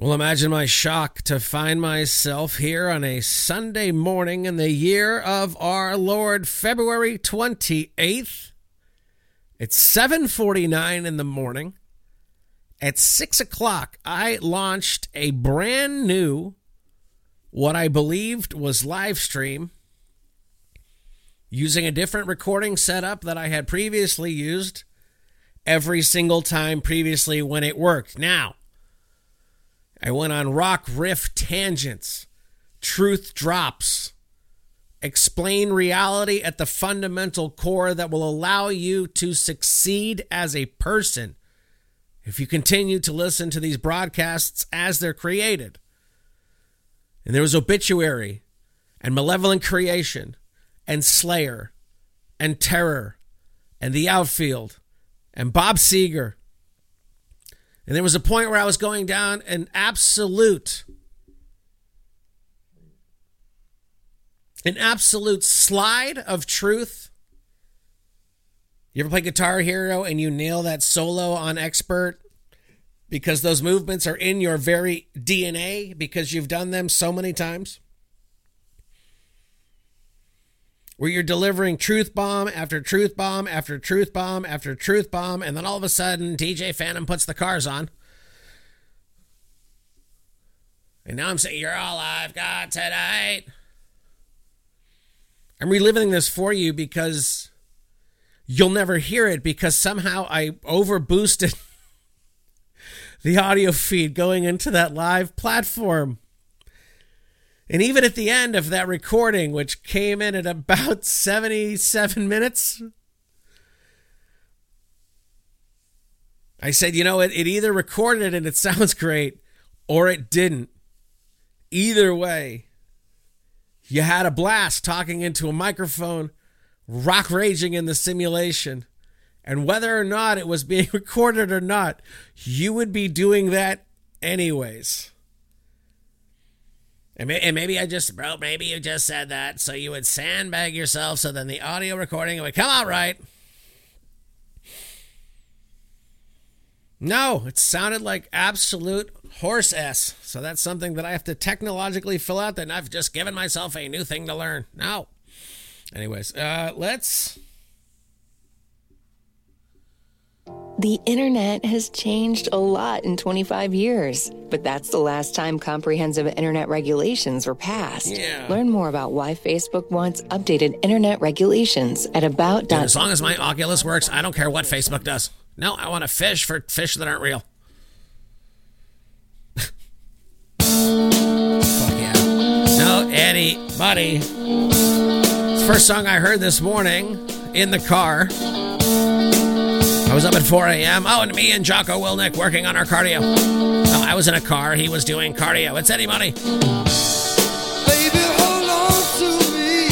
Well, imagine my shock to find myself here on a Sunday morning in the year of our Lord, February 28th. It's 7:49 in the morning. At six o'clock, I launched a brand new, what I believed was live stream, using a different recording setup that I had previously used every single time previously when it worked. Now, I went on rock riff tangents, truth drops, explain reality at the fundamental core that will allow you to succeed as a person. If you continue to listen to these broadcasts as they're created. And there was obituary and malevolent creation and slayer and terror and the outfield and Bob Seger and there was a point where I was going down an absolute, an absolute slide of truth. You ever play Guitar Hero and you nail that solo on expert because those movements are in your very DNA because you've done them so many times? Where you're delivering truth bomb after truth bomb after truth bomb after truth bomb, and then all of a sudden DJ Phantom puts the cars on. And now I'm saying, You're all I've got tonight. I'm reliving this for you because you'll never hear it because somehow I overboosted the audio feed going into that live platform. And even at the end of that recording, which came in at about 77 minutes, I said, you know, it, it either recorded and it sounds great or it didn't. Either way, you had a blast talking into a microphone, rock raging in the simulation. And whether or not it was being recorded or not, you would be doing that anyways. And, and maybe I just, bro, maybe you just said that so you would sandbag yourself so then the audio recording would come out right. No, it sounded like absolute horse s. So that's something that I have to technologically fill out. That I've just given myself a new thing to learn. No. Anyways, uh, let's The internet has changed a lot in 25 years, but that's the last time comprehensive internet regulations were passed. Yeah. Learn more about why Facebook wants updated internet regulations at about. Dude, as long as my Oculus works, I don't care what Facebook does. No, I want to fish for fish that aren't real. Fuck yeah. No, Eddie, buddy. First song I heard this morning in the car. I was up at 4 a.m. Oh, and me and Jocko Willink working on our cardio. No, I was in a car. He was doing cardio. It's Eddie Money. Baby, hold on to me.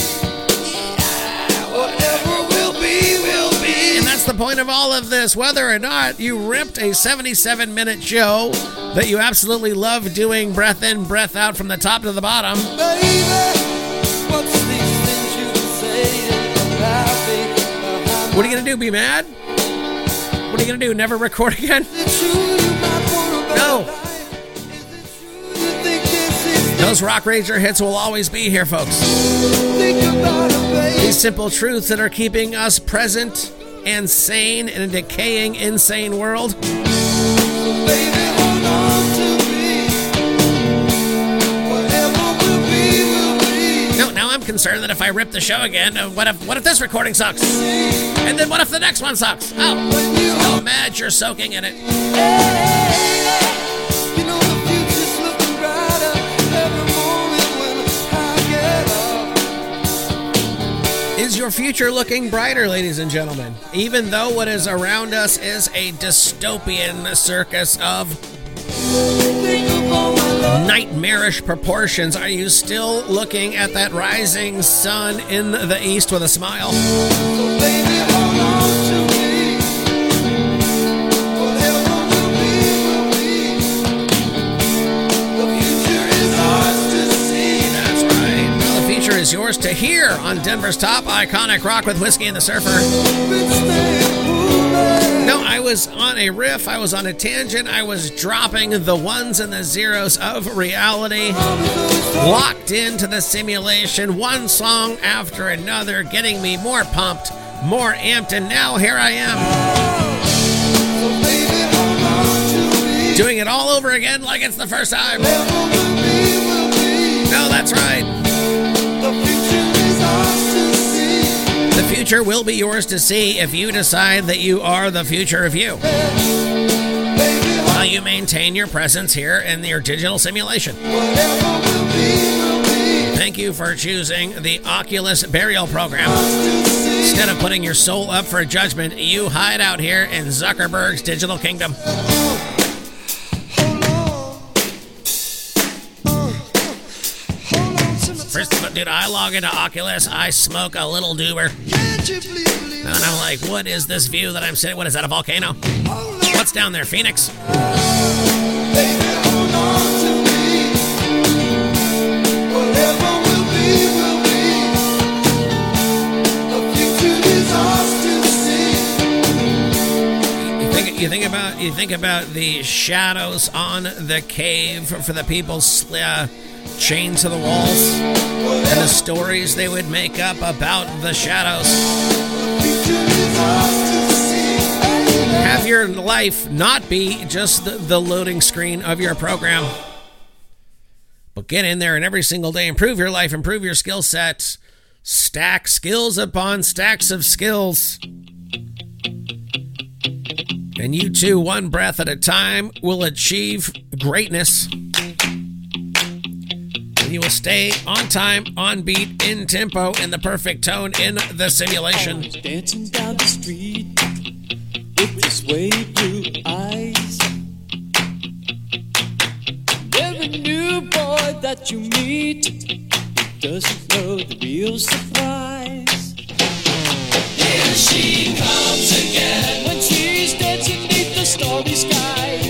Whatever will be, will be. And that's the point of all of this. Whether or not you ripped a 77 minute show that you absolutely love doing breath in, breath out from the top to the bottom. Baby, what's these things you say about me? What are you going to do? Be mad? What are you going to do? Never record again? Is it true you might want a better No. life? Is it true you think this is Those Rock Ranger hits will always be here, folks. think about it, baby? These simple truths that are keeping us present and sane in a decaying, insane world. Concerned that if I rip the show again, uh, what if what if this recording sucks? And then what if the next one sucks? Oh, oh, mad you're soaking in it. You know the future's looking brighter every morning when I get up. Is your future looking brighter, ladies and gentlemen? Even though what is around us is a dystopian circus of Nightmarish proportions, are you still looking at that rising sun in the east with a smile? The future is yours to hear on Denver's top iconic rock with Whiskey and the Surfer. Was on a riff, I was on a tangent, I was dropping the ones and the zeros of reality, locked into the simulation, one song after another, getting me more pumped, more amped, and now here I am. Doing it all over again like it's the first time. No, that's right. The future will be yours to see if you decide that you are the future of you. While you maintain your presence here in your digital simulation. Thank you for choosing the Oculus Burial Program. Instead of putting your soul up for judgment, you hide out here in Zuckerberg's digital kingdom. All, dude, I log into Oculus, I smoke a little doober, and I'm like, what is this view that I'm sitting? What is that, a volcano? What's down there, Phoenix? You think, about you think about the shadows on the cave for the people uh, chained to the walls, and the stories they would make up about the shadows. Have your life not be just the, the loading screen of your program. But get in there and every single day improve your life, improve your skill sets, stack skills upon stacks of skills. And you too, one breath at a time, will achieve greatness. You will stay on time, on beat, in tempo, in the perfect tone, in the simulation. Dancing down the street with his way blue eyes. Every new boy that you meet doesn't know the real surprise. Here she comes again when she's dancing beneath the starry sky.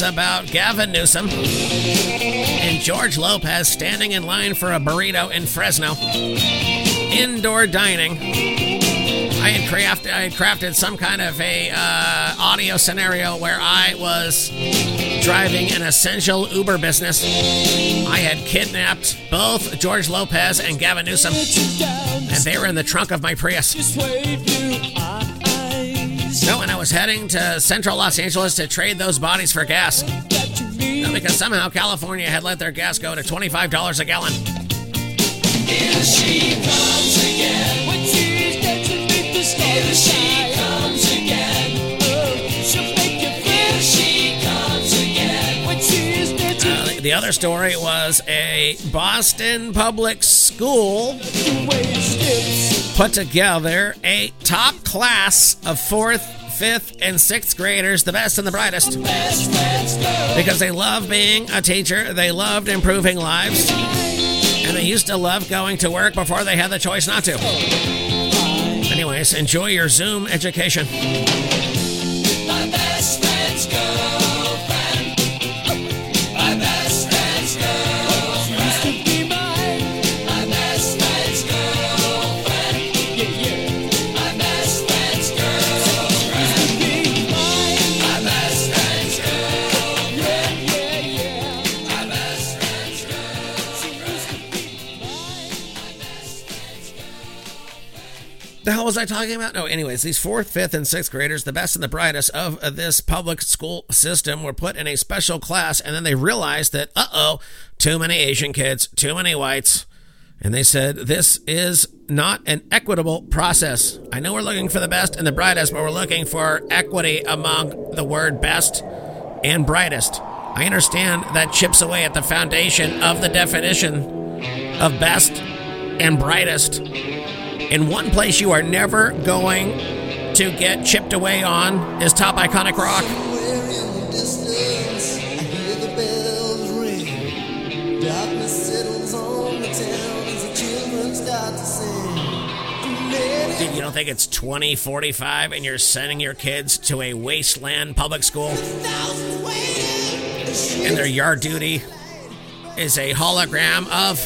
Was about Gavin Newsom and George Lopez standing in line for a burrito in Fresno. Indoor dining. I had crafted, I had crafted some kind of a uh, audio scenario where I was driving an essential Uber business. I had kidnapped both George Lopez and Gavin Newsom, and they were in the trunk of my Prius. Was heading to central Los Angeles to trade those bodies for gas. That you mean. No, because somehow California had let their gas go to $25 a gallon. Here she comes again. When. Here she comes again. Uh, the- the other story was a Boston public school put together a top class of fourth, fifth, and sixth graders, the best and the brightest, because they love being a teacher, they loved improving lives, and they used to love going to work before they had the choice not to. Anyways, enjoy your Zoom education. I talking about? No, anyways, these fourth, fifth, and sixth graders, the best and the brightest of uh, this public school system, were put in a special class, and then they realized that, uh oh, too many Asian kids, too many whites. And they said, this is not an equitable process. I know we're looking for the best and the brightest, but we're looking for equity among the word best and brightest. I understand that chips away at the foundation of the definition of best and brightest. In one place you are never going to get chipped away on is top iconic rock. You don't think it's 2045 and you're sending your kids to a wasteland public school and their yard duty is a hologram of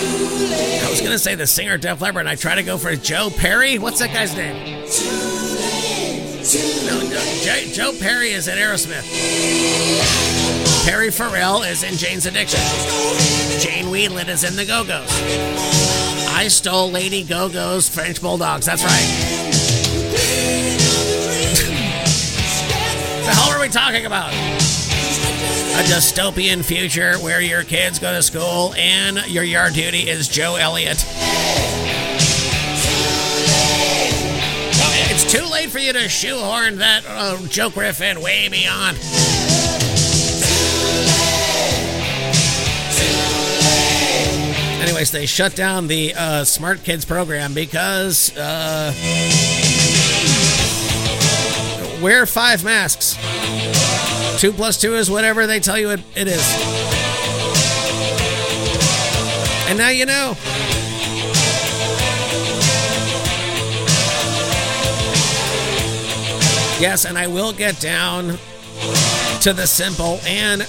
I was gonna say the singer Def Leppard and I try to go for Joe Perry. What's that guy's name? No, no, Joe, Joe Perry is in Aerosmith. Perry Farrell is in Jane's Addiction. Jane Wiedlin is in the Go Go's. I stole Lady Go Go's French Bulldogs. That's right. the hell are we talking about? A dystopian future where your kids go to school and your yard duty is Joe Elliott. It's too late for you to shoehorn that uh, joke riff in way beyond. Anyways, they shut down the uh, Smart Kids program because uh, wear five masks. Two plus two is whatever they tell you it, it is. And now you know. Yes, and I will get down to the simple and.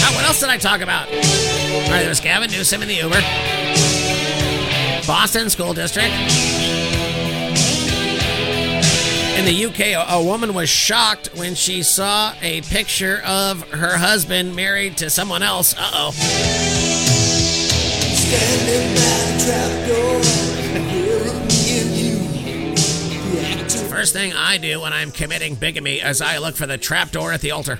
Ah, what else did I talk about? All right, there was Gavin Newsom in the Uber, Boston School District. In the UK, a, woman was shocked when she saw a picture of her husband married to someone else. Uh oh. Standing by the trap door, hearing me and you. The actor First thing I do when I'm committing bigamy is I look for the trapdoor at the altar.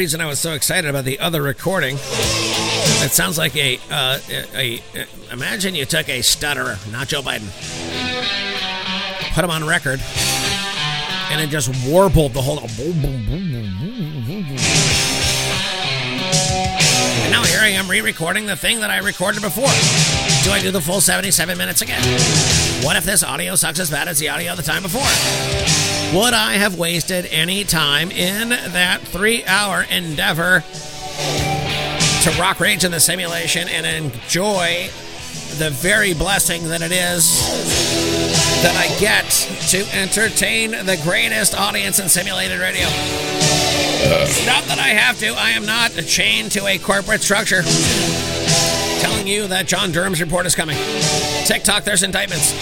Reason I was so excited about the other recording, it sounds like a, uh, a, a imagine you took a stutterer, not Joe Biden, put him on record, and it just warbled the whole. And now here I am re-recording the thing that I recorded before. Do I do the full 77 minutes again? What if this audio sucks as bad as the audio the time before? Would I have wasted any time in that three hour endeavor to rock rage in the simulation and enjoy the very blessing that it is that I get to entertain the greatest audience in simulated radio? Uh. Not that I have to, I am not chained to a corporate structure. Telling you that John Durham's report is coming. TikTok, there's indictments.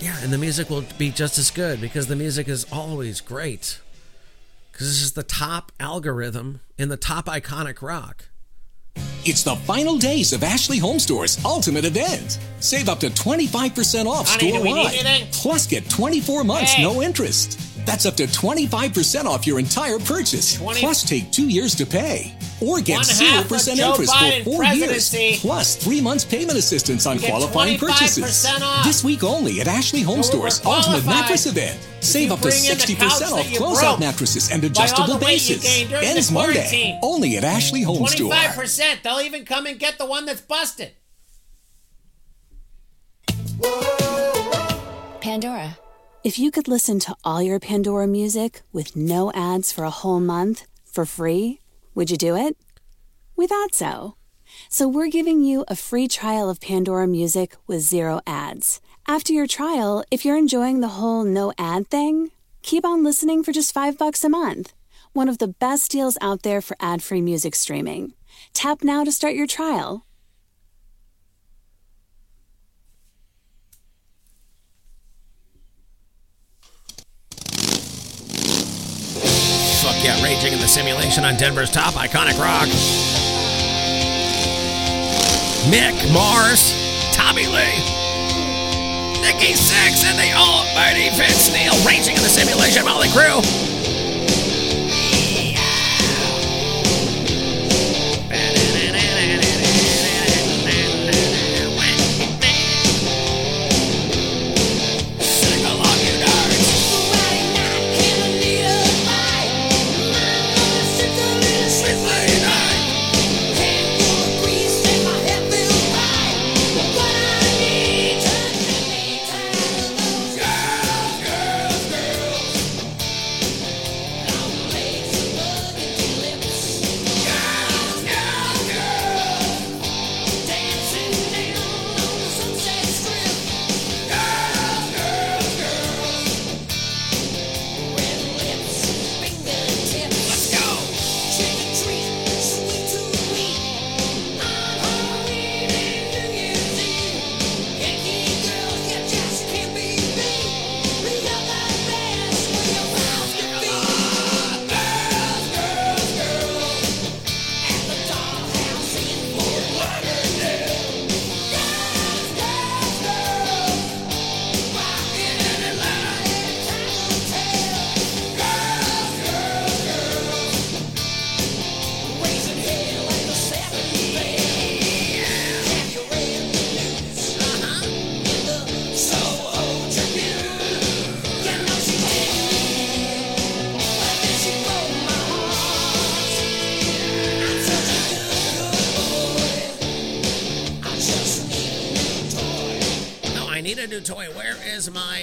Yeah, and the music will be just as good because the music is always great. Because this is the top algorithm in the top iconic rock. It's the final days of Ashley Home Store's ultimate event. Save up to 25% off Honey, do we need store-wide. Plus, get 24 months Hey. no interest. That's up to 25% off your entire purchase. 20 Plus, take two years to pay. or get 0% interest Biden for four presidency. years, plus three months payment assistance on get qualifying 25% purchases. off. This week only at Ashley Home So Stores Ultimate. Mattress Event. Save up to bring in the sixty couch percent off you closeout mattresses and by all the adjustable bases. Ends Monday only at Ashley Home Store. 25%. They'll even come and get the one that's busted. Pandora. If you could listen to all your Pandora music with no ads for a whole month for free, would you do it? We thought so. So we're giving you a free trial of Pandora music with zero ads. After your trial, if you're enjoying the whole no ad thing, keep on listening for just five bucks a month. One of the best deals out there for ad-free music streaming. Tap now to start your trial. Raging in the simulation on Denver's top iconic rock. Mick Mars, Tommy Lee, Nikki Sixx, and the almighty Vince Neil, raging in the simulation, Mötley Crüe.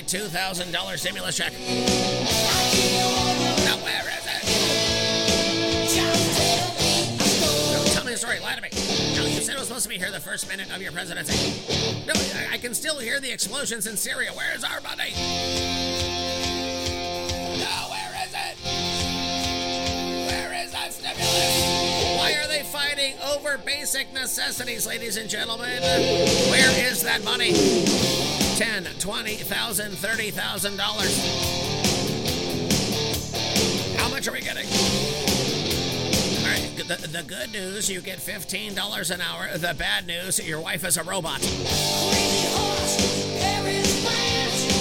$2,000 stimulus check? Now, where is it? No, tell me the story. Lie to me. No, you said it was supposed to be here the first minute of your presidency. No, I, I can still hear the explosions in Syria. Where is our money? No, where is it? Where is that stimulus? Why are they fighting over basic necessities, ladies and gentlemen? Where is that money? Ten, twenty thousand, thirty thousand dollars. How much are we getting? All right, the, the good news, you get fifteen dollars an hour. The bad news, your wife is a robot.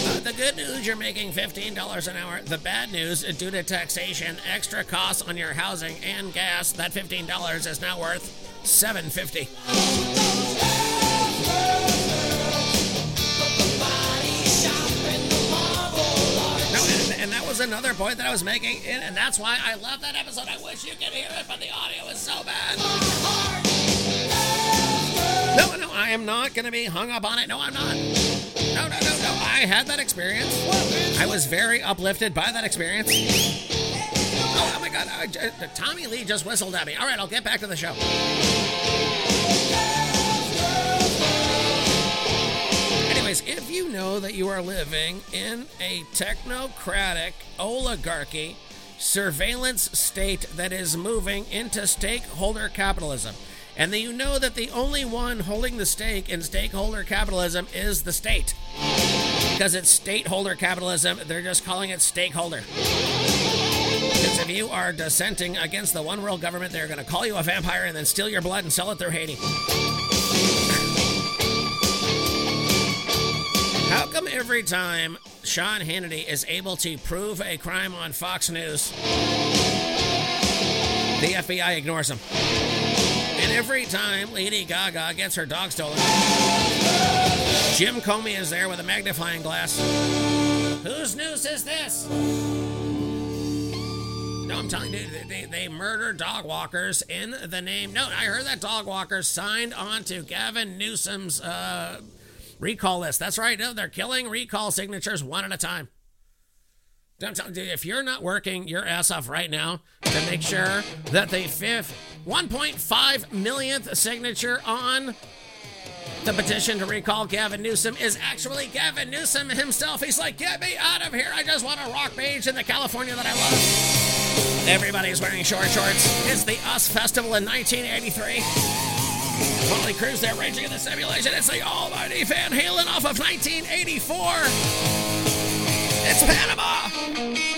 Uh, the good news, you're making $15 an hour. The bad news, due to taxation, extra costs on your housing and gas, that $15 is now worth $7.50. was another point that I was making, and, that's why I love that episode. I wish you could hear it, but the audio is so bad. No, no, I am not going to be hung up on it. No, I'm not. No, no, no, no. I had that experience. I was very uplifted by that experience. Oh, oh my God. I, I- Tommy Lee just whistled at me. All right, I'll get back to the show. Anyways, if you know that you are living in a technocratic oligarchy surveillance state that is moving into stakeholder capitalism, and that you know that the only one holding the stake in stakeholder capitalism is the state, because it's stakeholder capitalism, they're just calling it stakeholder. Because if you are dissenting against the one world government, they're going to call you a vampire and then steal your blood and sell it through Haiti. Every time Sean Hannity is able to prove a crime on Fox News, The FBI ignores him. And every time Lady Gaga gets her dog stolen, Jim Comey is there with a magnifying glass. Whose news is this? No, I'm telling you, they, they, they murder dog walkers in the name. No, I heard that dog walkers signed on to Gavin Newsom's uh, recall list. That's right. No, they're killing recall signatures one at a time. If you're not working your ass off right now to make sure that the fifth 1.5 millionth signature on the petition to recall Gavin Newsom is actually Gavin Newsom himself. He's like, get me out of here. I just want to rock beach in the California that I love. Everybody's wearing short shorts. It's the US Festival in 1983. Molly Cruz, they're raging in the simulation. It's the almighty Van Halen off of 1984. It's Panama.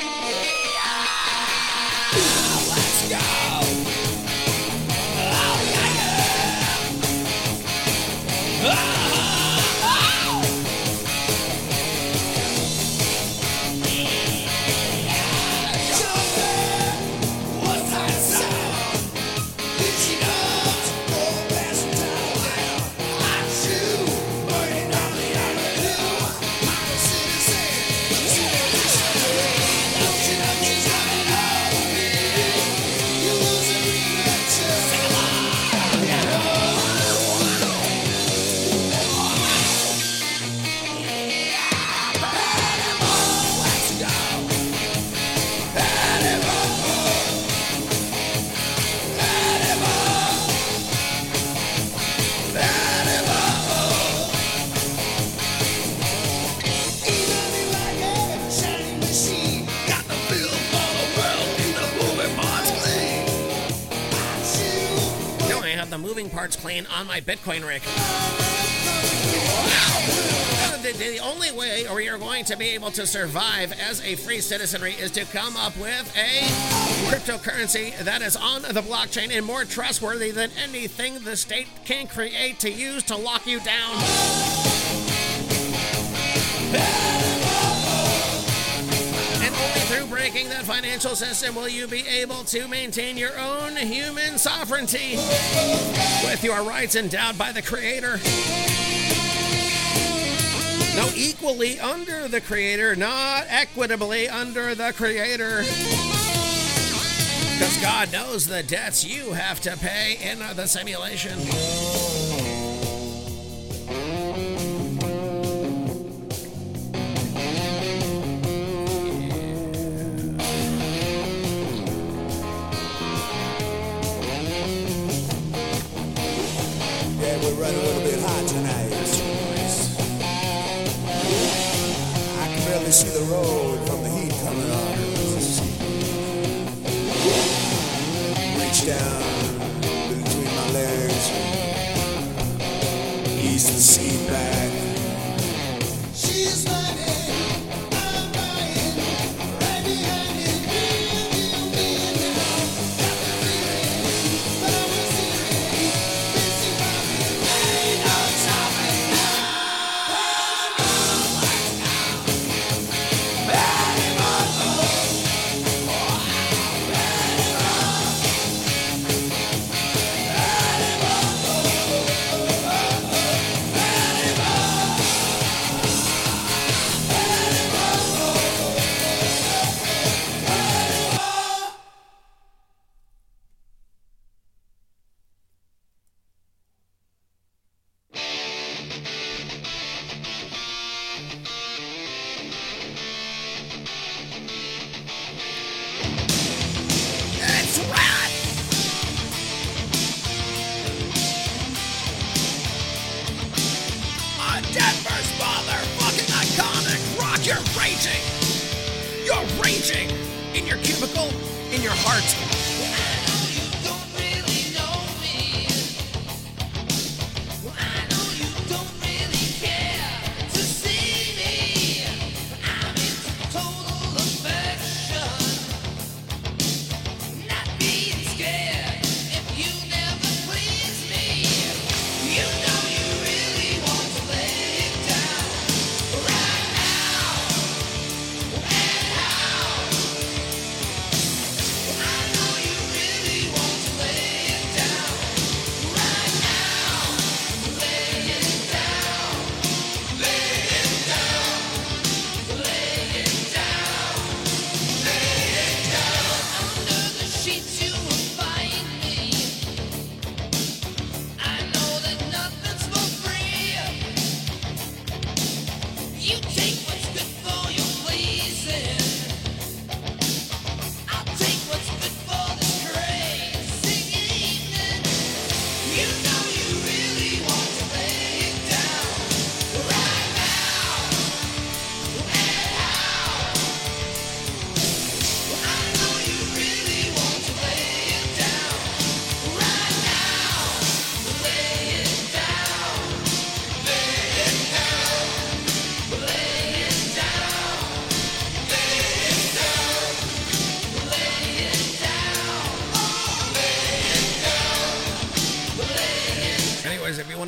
Moving parts clean on my Bitcoin rig. The, the only way or you're going to be able to survive as a free citizenry is to come up with a cryptocurrency that is on the blockchain and more trustworthy than anything the state can create to use to lock you down. Breaking that financial system will you be able to maintain your own human sovereignty with your rights endowed by the Creator. No, equally under the Creator, not equitably under the Creator. Because God knows the debts you have to pay in the simulation. A little bit hot tonight. I can barely see the road from the heat coming on. Reach down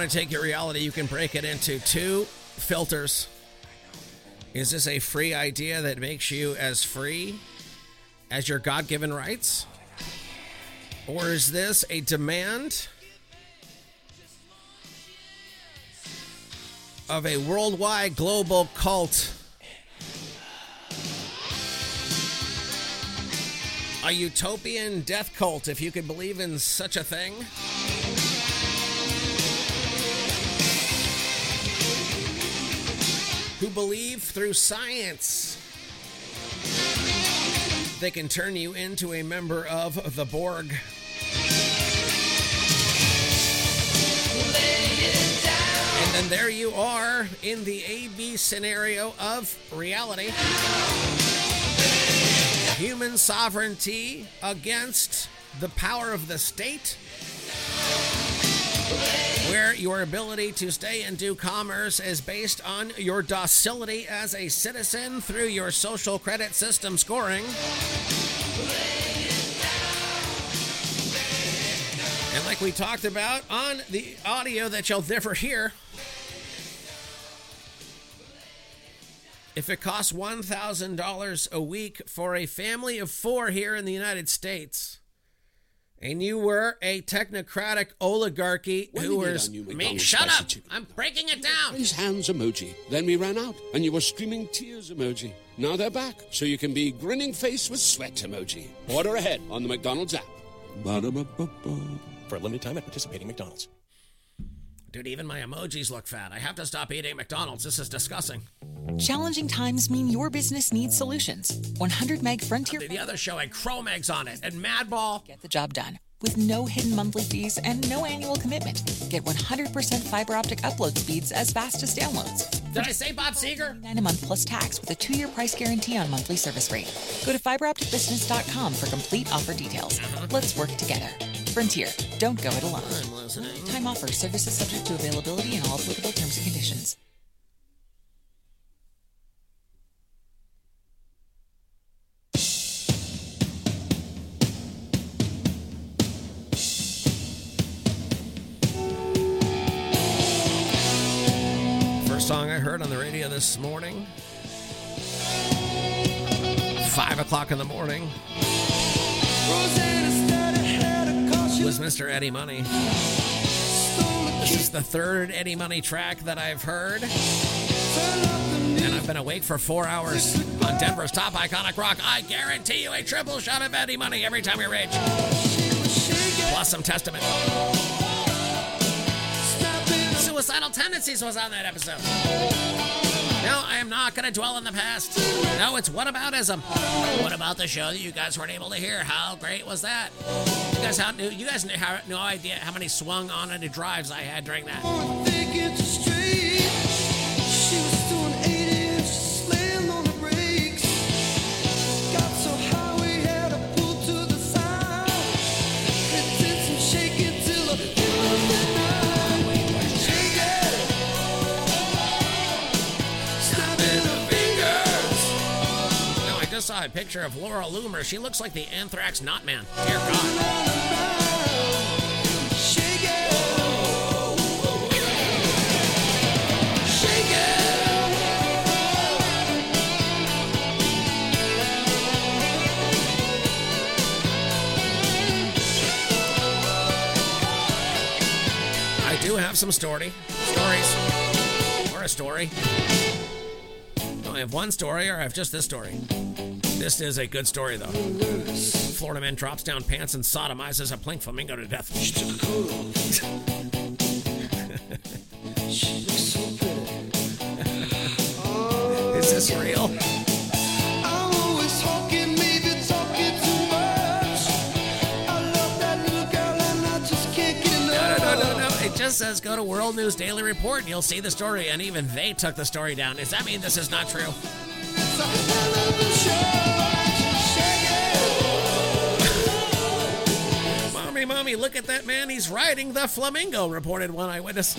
to take your reality, you can break it into two filters. Is this a free idea that makes you as free as your God given rights? Or is this a demand of a worldwide global cult? A utopian death cult, if you could believe in such a thing? Believe through science they can turn you into a member of the Borg. And then there you are in the AB scenario of reality. Human sovereignty against the power of the state. Where your ability to stay and do commerce is based on your docility as a citizen through your social credit system scoring. And like we talked about on the audio that you'll never hear, if it costs $1,000 a week for a family of four here in the United States, and you were a technocratic oligarchy When who was our new me, shut up! chicken I'm breaking it down. Raise hands emoji. Then we ran out, and you were screaming tears emoji. Now they're back, so you can be grinning face with sweat emoji. Order ahead on the McDonald's app. Ba-da-ba-ba-ba. For a limited time at participating McDonald's. Dude, even my emojis look fat. I have to stop eating McDonald's. This is disgusting. Challenging times mean your business needs solutions. 100 meg Frontier The other show had Cro-Mags on it and Madball. get the job done with no hidden monthly fees and no annual commitment. Get 100% fiber optic upload speeds as fast as downloads. Did I say Bob Seger? Nine a month plus tax with a two-year price guarantee on monthly service rate. Go to fiberopticbusiness.com for complete offer details. Uh-huh. Let's work together. Frontier. Don't go it alone. I'm listening. Time offer. Services subject to availability and all applicable terms and conditions. First song I heard on the radio this morning. Five o'clock in the morning was Mr. Eddie Money. This is the third Eddie Money track that I've heard. And I've been awake for four hours on Denver's top iconic rock. I guarantee you a triple shot of Eddie Money every time we reach. Plus some Testament. Suicidal Tendencies was on that episode. No, I am not going to dwell on the past. No, it's whataboutism. What about the show that you guys weren't able to hear? How great was that? You guys have you guys no idea how many swung on into drives I had during that. I saw a picture of Laura Loomer. She looks like the Anthrax Not Man. Dear God. I do have some story stories or a story. I have one story or I have just this story. This is a good story though. Florida man drops down pants and sodomizes a pink flamingo to death. Is this real? No, no, no, no, no. It just says go to World News Daily Report and you'll see the story, and even they took the story down. Does that mean this is not true? Mommy, look at that man. He's riding the flamingo, reported one eyewitness.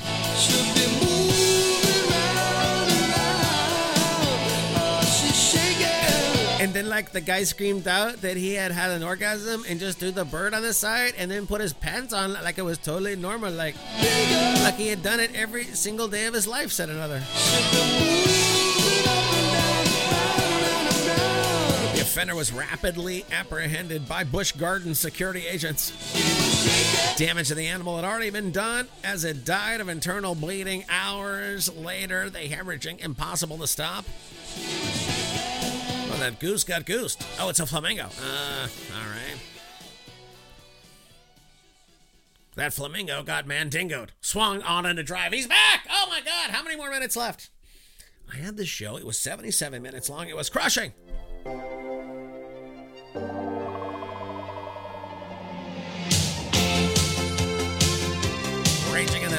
And then, like, the guy screamed out that he had had an orgasm and just threw the bird on the side and then put his pants on like it was totally normal. Like, like he had done it every single day of his life, said another. Offender was rapidly apprehended by Busch Garden security agents. Damage to the animal had already been done as it died of internal bleeding hours later. The hemorrhaging impossible to stop. Well, that goose got goosed. Oh, it's a flamingo. Uh, all right. That flamingo got mandingoed. Swung on into drive. He's back! Oh my god, how many more minutes left? I had this show. It was 77 minutes long. It was crushing.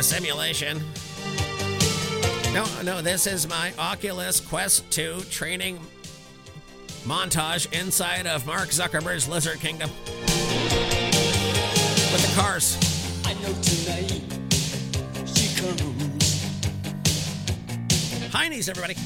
The simulation. No, no, this is my Oculus Quest 2 training montage inside of Mark Zuckerberg's Lizard Kingdom. With the cars. I know tonight she comes. Heinies, everybody.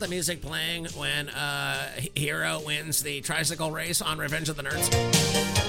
The music playing when uh, Hero wins the tricycle race on Revenge of the Nerds?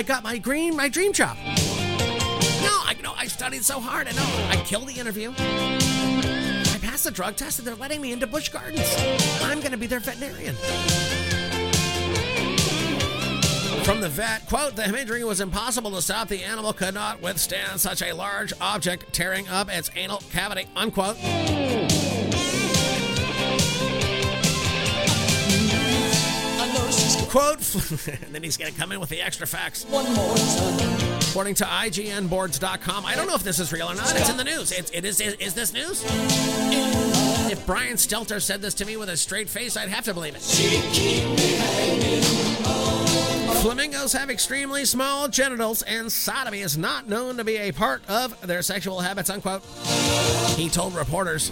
I got my green, my dream job. No, I know I studied so hard. I know I killed the interview. I passed the drug test, and they're letting me into Busch Gardens. I'm going to be their veterinarian. From the vet, quote, the imagery was impossible to stop. The animal could not withstand such a large object tearing up its anal cavity, unquote. Quote, and then he's going to come in with the extra facts. one more time. According to IGNboards.com, I don't know if this is real or not. It's in the news. It's, it is, is. Is this news? If Brian Stelter said this to me with a straight face, I'd have to believe it. She keep me hanging. Flamingos have extremely small genitals, and sodomy is not known to be a part of their sexual habits. Unquote. He told reporters.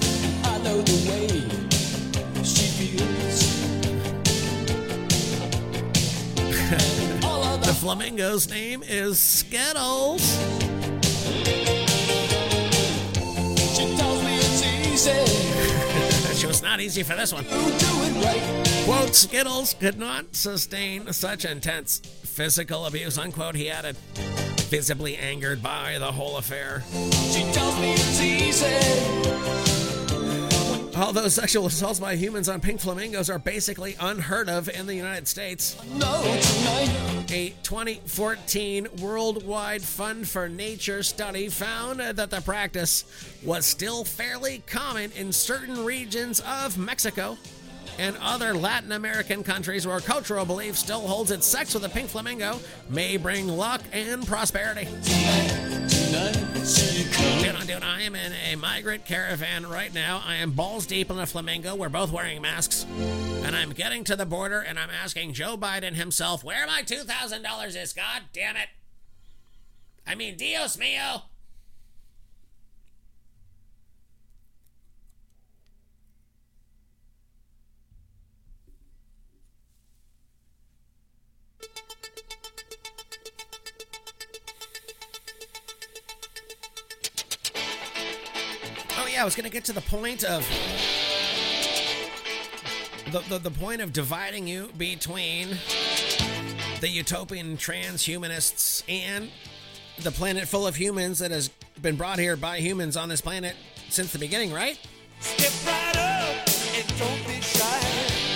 Flamingo's name is Skittles. She tells me it's easy. It was not easy for this one. You do it right. Quote, Skittles could not sustain such intense physical abuse, unquote, he added, visibly angered by the whole affair. She tells me it's easy. Although sexual assaults by humans on pink flamingos are basically unheard of in the United States, No a 2014 Worldwide Fund for Nature study found that the practice was still fairly common in certain regions of Mexico and other Latin American countries where cultural belief still holds that sex with a pink flamingo may bring luck and prosperity. Dude, I am in a migrant caravan right now. I am balls deep in a flamingo. We're both wearing masks. And I'm getting to the border and I'm asking Joe Biden himself, where my $2,000 is. God damn it. I mean, Dios mio. I was gonna get to the point of the, the, the point of dividing you between the utopian transhumanists and the planet full of humans that has been brought here by humans on this planet since the beginning, right? Step right up and don't be shy.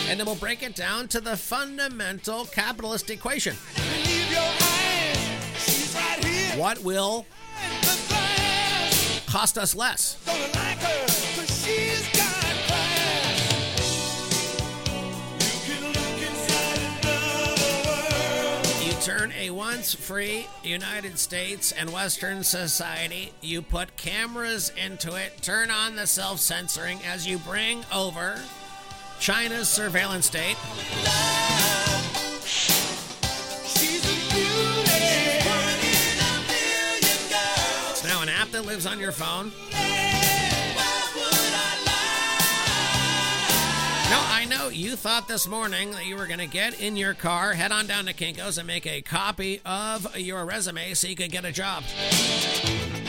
And then we'll break it down to the fundamental capitalist equation. Believe your eyes. She's right here. What will another world. You turn a once free United States and Western society, you put cameras into it, turn on the self censoring as you bring over China's surveillance state. On your phone. No, I know you thought this morning that you were going to get in your car, head on down to Kinko's, and make a copy of your resume so you could get a job.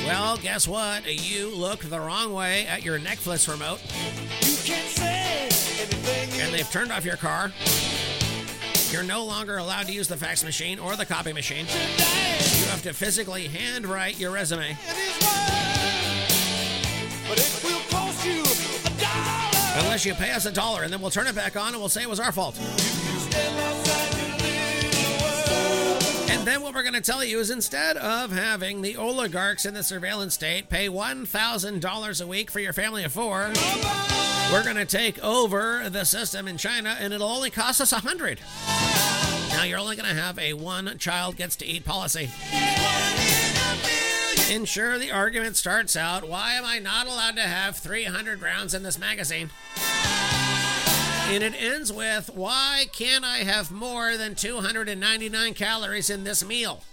Well, guess what? You looked the wrong way at your Netflix remote, and they've turned off your car. You're no longer allowed to use the fax machine or the copy machine. You have to physically handwrite your resume. Unless you pay us a dollar, and then we'll turn it back on and we'll say it was our fault. You step outside your little world. And then what we're going to tell you is instead of having the oligarchs in the surveillance state pay $1,000 a week for your family of four, we're going to take over the system in China and it'll only cost us a 100 Now you're only going to have a one child gets to eat policy. And sure, the argument starts out why am I not allowed to have 300 rounds in this magazine? And it ends with why can't I have more than 299 calories in this meal?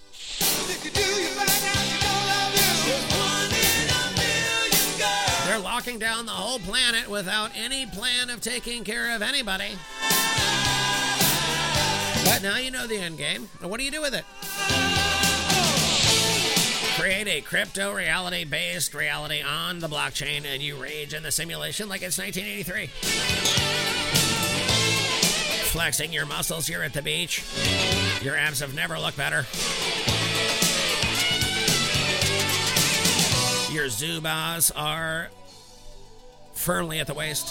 They're locking down the whole planet without any plan of taking care of anybody. But now you know the end game. What do you do with it? Create a crypto reality based reality on the blockchain and you rage in the simulation like it's 1983. Flexing your muscles, you're at the beach. Your abs have never looked better. Your Zubaz are firmly at the waist.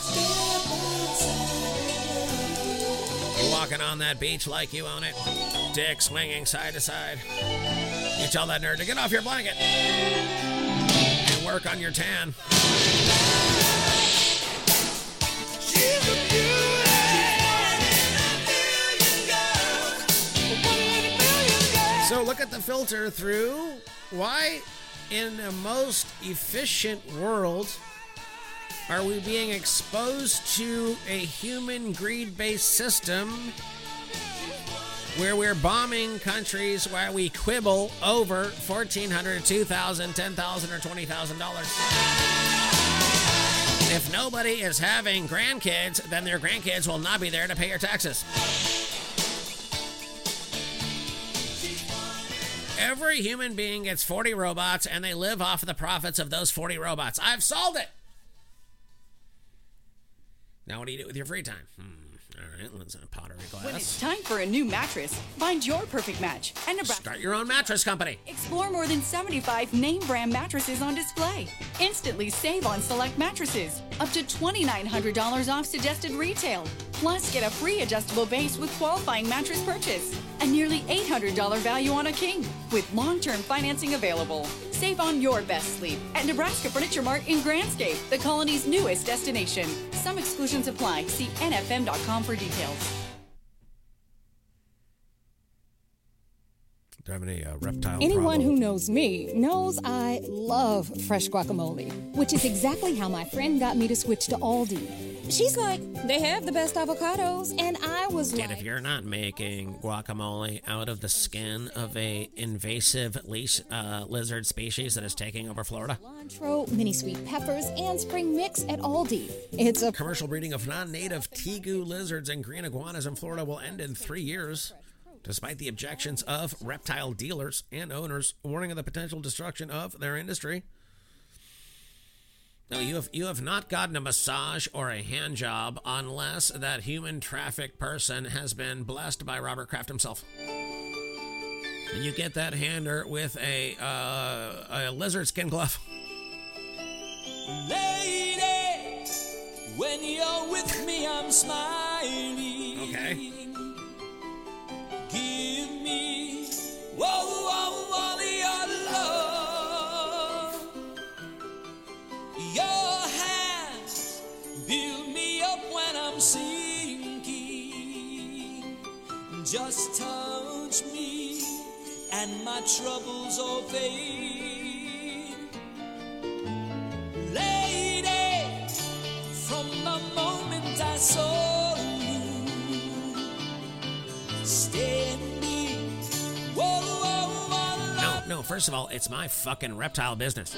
Walking on that beach like you own it, dick swinging side to side. You tell that nerd to get off your blanket and work on your tan. She's a beauty. One in a million girls. One in a million girls. So look at the filter through why, in the most efficient world, are we being exposed to a human greed based system where we're bombing countries where we quibble over $1,400, $2,000, $10,000, or $20,000? If nobody is having grandkids, then their grandkids will not be there to pay your taxes. Every human being gets 40 robots and they live off the profits of those 40 robots. I've solved it! Now, what do you do with your free time? Hmm. All right, let's in a pottery When it's time for a new mattress, find your perfect match at Nebraska. Start your own mattress company. Explore more than 75 name brand mattresses on display. Instantly save on select mattresses. Up to $2,900 off suggested retail. Plus, get a free adjustable base with qualifying mattress purchase. A nearly $800 value on a king with long term financing available. Save on your best sleep at Nebraska Furniture Mart in Grandscape, the colony's newest destination. Some exclusions apply. See nfm.com for details. Do I have any uh, reptile Anyone who knows me knows I love fresh guacamole, which is exactly how my friend got me to switch to Aldi. She's like, they have the best avocados, and I was Dude, if you're not making guacamole out of the skin of a invasive leash, uh, lizard species that is taking over Florida, cilantro, mini sweet peppers, and spring mix at Aldi. It's a commercial breeding of non-native tegu lizards and green iguanas in Florida will end in three years, despite the objections of reptile dealers and owners, warning of the potential destruction of their industry. No, you have you have not gotten a massage or a hand job unless that human traffic person has been blessed by Robert Kraft himself. And you get that hander with a uh, a lizard skin glove. Lady, when you're with me, I'm smiling. Okay. Give me, whoa, whoa, Sinking. Just touch me, and my troubles all fade. Lady, from the moment I saw you, whoa, whoa, whoa, No, no. First of all, it's my fucking reptile business.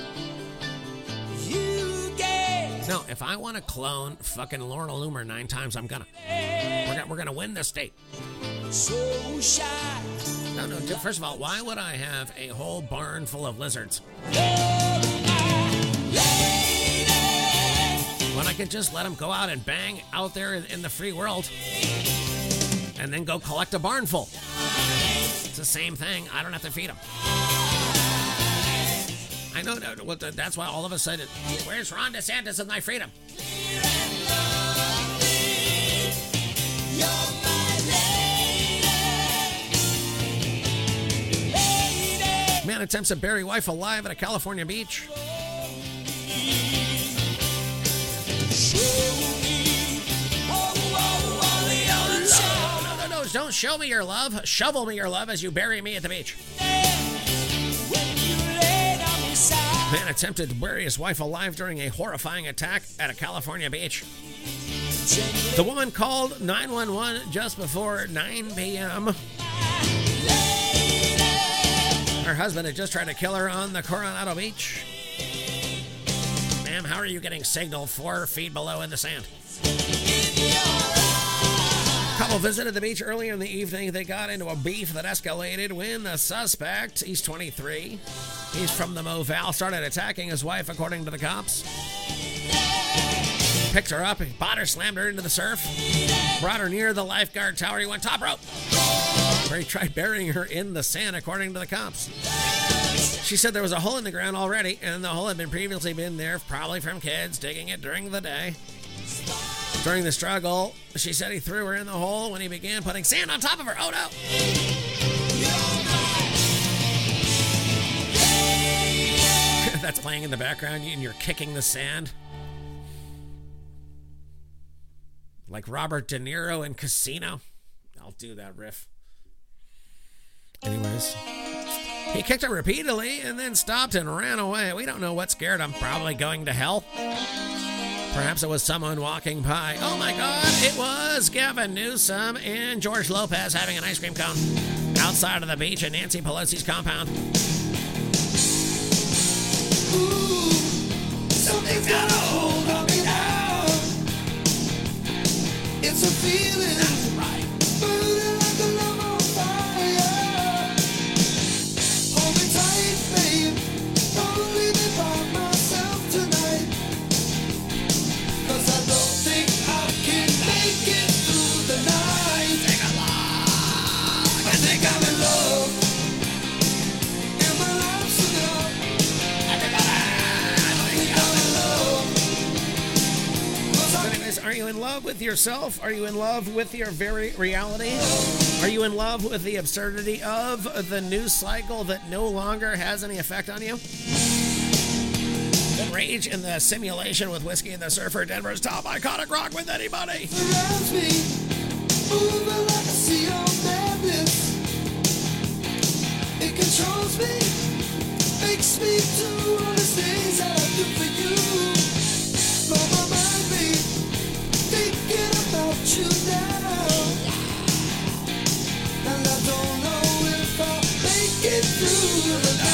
No, if I want to clone fucking Laura Loomer nine times, I'm gonna. We're gonna, we're gonna win this state. so shy. No, no. dude, First of all, why would I have a whole barn full of lizards when I could just let them go out and bang out there in, in the free world, and then go collect a barn full? It's the same thing. I don't have to feed them. I know. no, well, That's why all of a sudden, where's Ron DeSantis and my freedom? Man attempts to bury wife alive at a California beach. Don't show me your love. Shovel me your love as you bury me at the beach. Man attempted to bury his wife alive during a horrifying attack at a California beach. The woman called 911 just before 9 p.m. Her husband had just tried to kill her on the Coronado Beach. Ma'am, how are you getting signal four feet below in the sand? Couple visited the beach earlier in the evening. They got into a beef that escalated when the suspect, he's 23, he's from the Moval, started attacking his wife, according to the cops. Picked her up, bought her, slammed her into the surf, brought her near the lifeguard tower. He went top rope, where he tried burying her in the sand, according to the cops. She said there was a hole in the ground already, and the hole had been previously been there, probably from kids digging it during the day. During the struggle, she said he threw her in the hole when he began putting sand on top of her. Oh no! That's playing in the background, and you're kicking the sand. Like Robert De Niro in Casino. I'll do that riff. Anyways, he kicked her repeatedly and then stopped and ran away. We don't know what scared him. Probably going to hell. Perhaps it was someone walking by. Oh my god, it was Gavin Newsom and George Lopez having an ice cream cone outside of the beach at Nancy Pelosi's compound. Something's got a hold on me now. It's a feeling. That's right. Are you in love with yourself? Are you in love with your very reality? Are you in love with the absurdity of the news cycle that no longer has any effect on you? Rage in the simulation with Whiskey and the Surfer, Denver's top iconic rock with anybody. makes me do all the things I do for you. Blow through the night.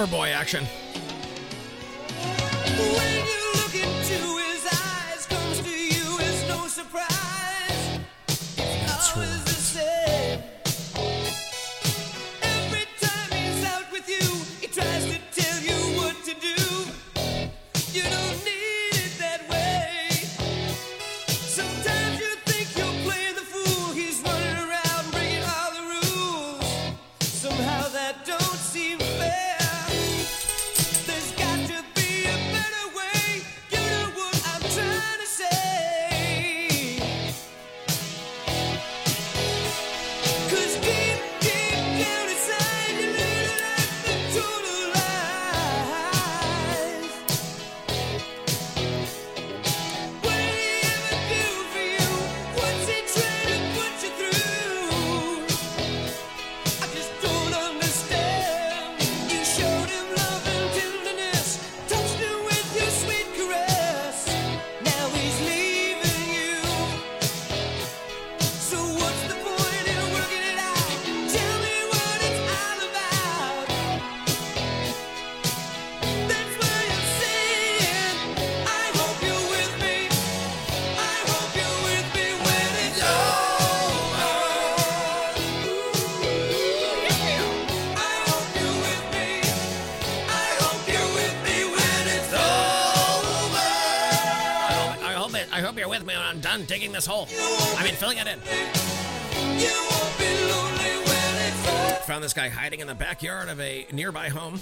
Lover boy action. Digging this hole. I mean, filling it in. Found this guy hiding in the backyard of a nearby home,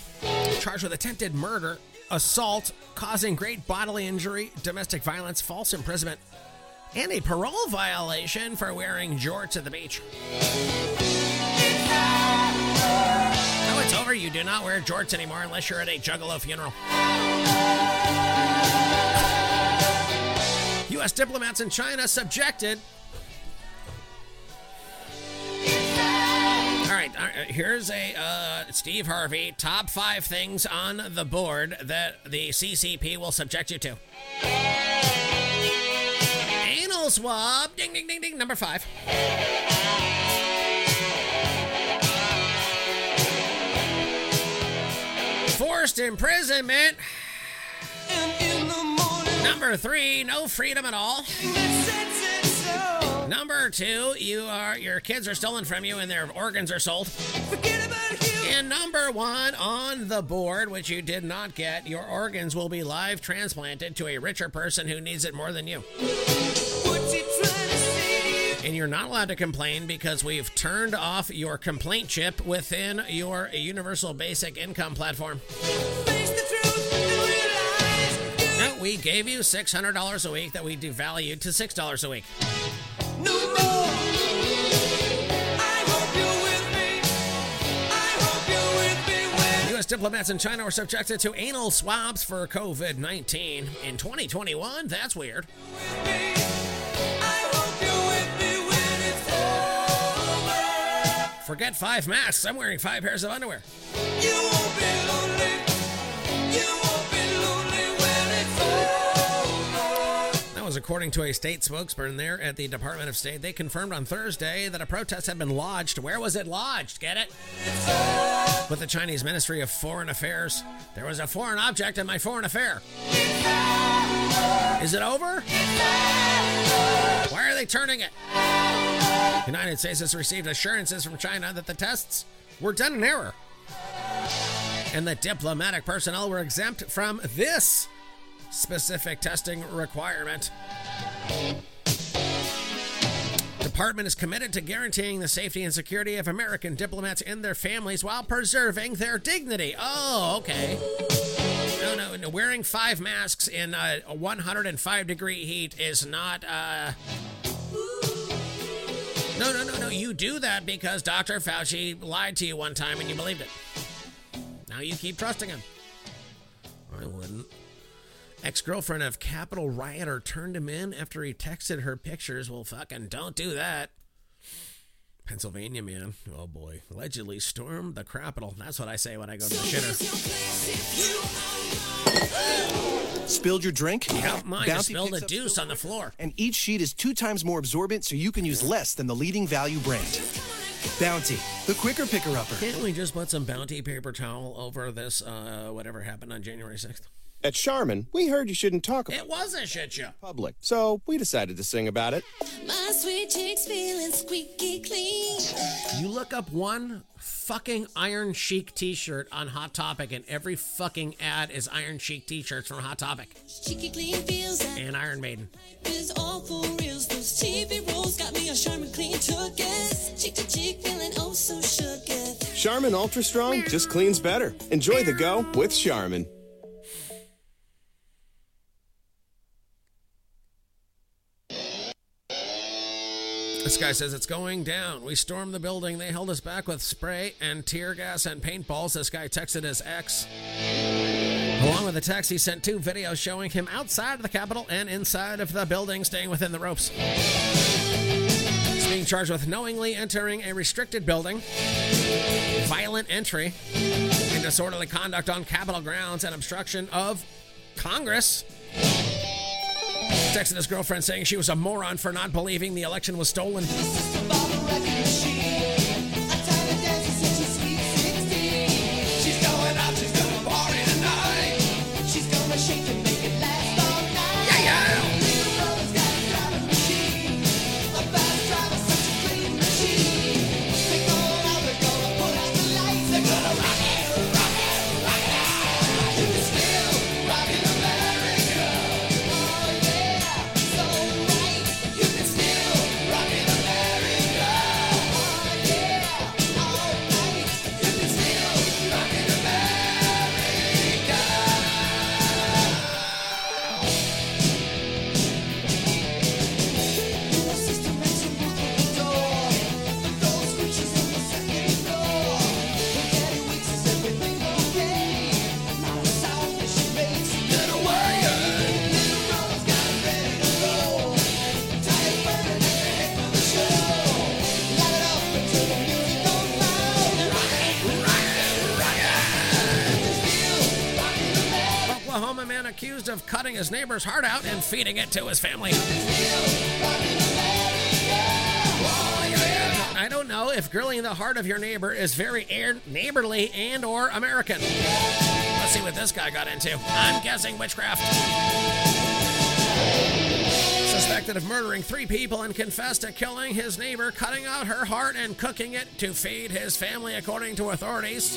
charged with attempted murder, assault, causing great bodily injury, domestic violence, false imprisonment, and a parole violation for wearing jorts at the beach. No, it's over. You do not wear jorts anymore unless you're at a juggalo funeral. U.S. diplomats in China subjected. All right, all right, here's a uh, Steve Harvey top five things on the board that the CCP will subject you to. Anal swab, ding, ding, ding, ding, number five. Forced imprisonment. Number three, no freedom at all. Number two, you are your kids are stolen from you and their organs are sold. And number one on the board, which you did not get, your organs will be live transplanted to a richer person who needs it more than you. And you're not allowed to complain because we've turned off your complaint chip within your universal basic income platform. No, we gave you $600 a week that we devalued to $6 a week. U.S. diplomats in China were subjected to anal swabs for COVID 19 in 2021. That's weird. Forget five masks. I'm wearing five pairs of underwear. Was according to a state spokesperson there at the Department of State. They confirmed on Thursday that a protest had been lodged. Where was it lodged? Get it? With the Chinese Ministry of Foreign Affairs. There was a foreign object in my foreign affair. Is it over? Why are they turning it? United States has received assurances from China that the tests were done in error and that diplomatic personnel were exempt from this specific testing requirement. Department is committed to guaranteeing the safety and security of American diplomats and their families while preserving their dignity. Oh, okay. No, no, no. Wearing five masks in uh, a 105 degree heat is not. Uh... No, no, no, no. You do that because Dr. Fauci lied to you one time and you believed it. Now you keep trusting him. I wouldn't. Ex girlfriend of Capitol rioter turned him in after he texted her pictures. Well, fucking don't do that. Pennsylvania man, oh boy, allegedly stormed the Capitol. That's what I say when I go to the shitter. Spilled your drink? Yep, mine just Bounty spilled picks a deuce on the floor. And each sheet is two times more absorbent, so you can use less than the leading value brand. Bounty, the quicker picker upper. Can't we just put some bounty paper towel over this, uh, whatever happened on January 6th? At Charmin, we heard you shouldn't talk about It It was a shit show. public, so we decided to sing about it. My sweet cheeks feeling squeaky clean. You look up one fucking Iron Chic t shirt on Hot Topic, and every fucking ad is Iron Chic t shirts from Hot Topic Cheeky clean feels like and Iron Maiden. is all for reals. Those TV rolls got me a Charmin clean tooketh. Cheek to cheek feeling oh so shooketh. Charmin Ultra Strong just cleans better. Enjoy the go with Charmin. This guy says it's going down. We stormed the building. They held us back with spray and tear gas and paintballs. This guy texted his ex. Along with the text, he sent two videos showing him outside of the Capitol and inside of the building, staying within the ropes. He's being charged with knowingly entering a restricted building, violent entry, and disorderly conduct on Capitol grounds, and obstruction of Congress. Texted his girlfriend saying she was a moron for not believing the election was stolen. His neighbor's heart out and feeding it to his family. I don't know if grilling the heart of your neighbor is very air- neighborly and or American. Let's see what this guy got into. I'm guessing witchcraft. Suspected of murdering three people and confessed to killing his neighbor, cutting out her heart and cooking it to feed his family, according to authorities.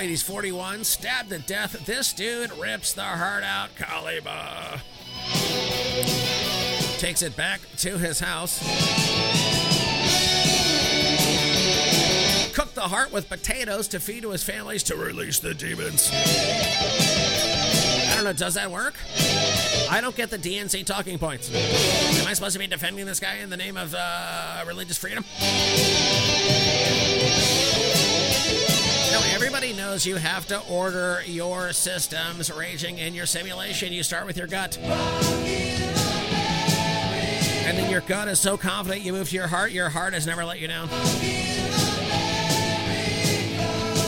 Lady's 41, stabbed to death. This dude rips the heart out. Kaliba. Takes it back to his house. Cooked the heart with potatoes to feed to his families to release the demons. I don't know, does that work? I don't get the DNC talking points. Am I supposed to be defending this guy in the name of uh, religious freedom? No, everybody knows you have to order your systems raging in your simulation. You start with your gut. And then your gut is so confident you move to your heart, your heart has never let you down.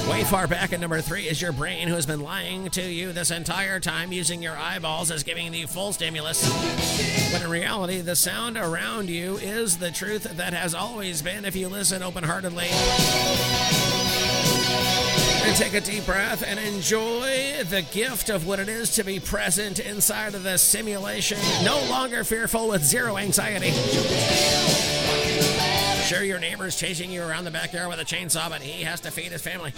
Way far back at number three is your brain, who has been lying to you this entire time using your eyeballs as giving you full stimulus. But in reality, the sound around you is the truth that has always been if you listen open heartedly. And take a deep breath and enjoy the gift of what it is to be present inside of the simulation. No longer fearful with zero anxiety. Sure, your neighbor's chasing you around the backyard with a chainsaw, but he has to feed his family.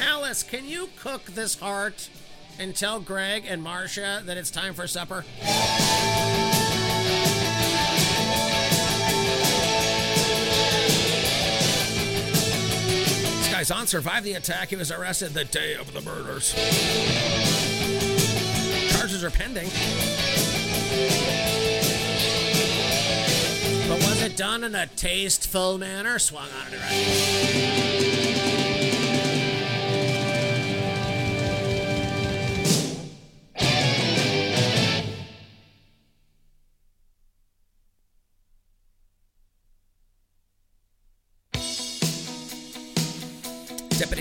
Alice, can you cook this heart and tell Greg and Marcia that it's time for supper? This guy's on survived the attack. He was arrested the day of the murders. Charges are pending. But was it done in a tasteful manner? Swung on it right.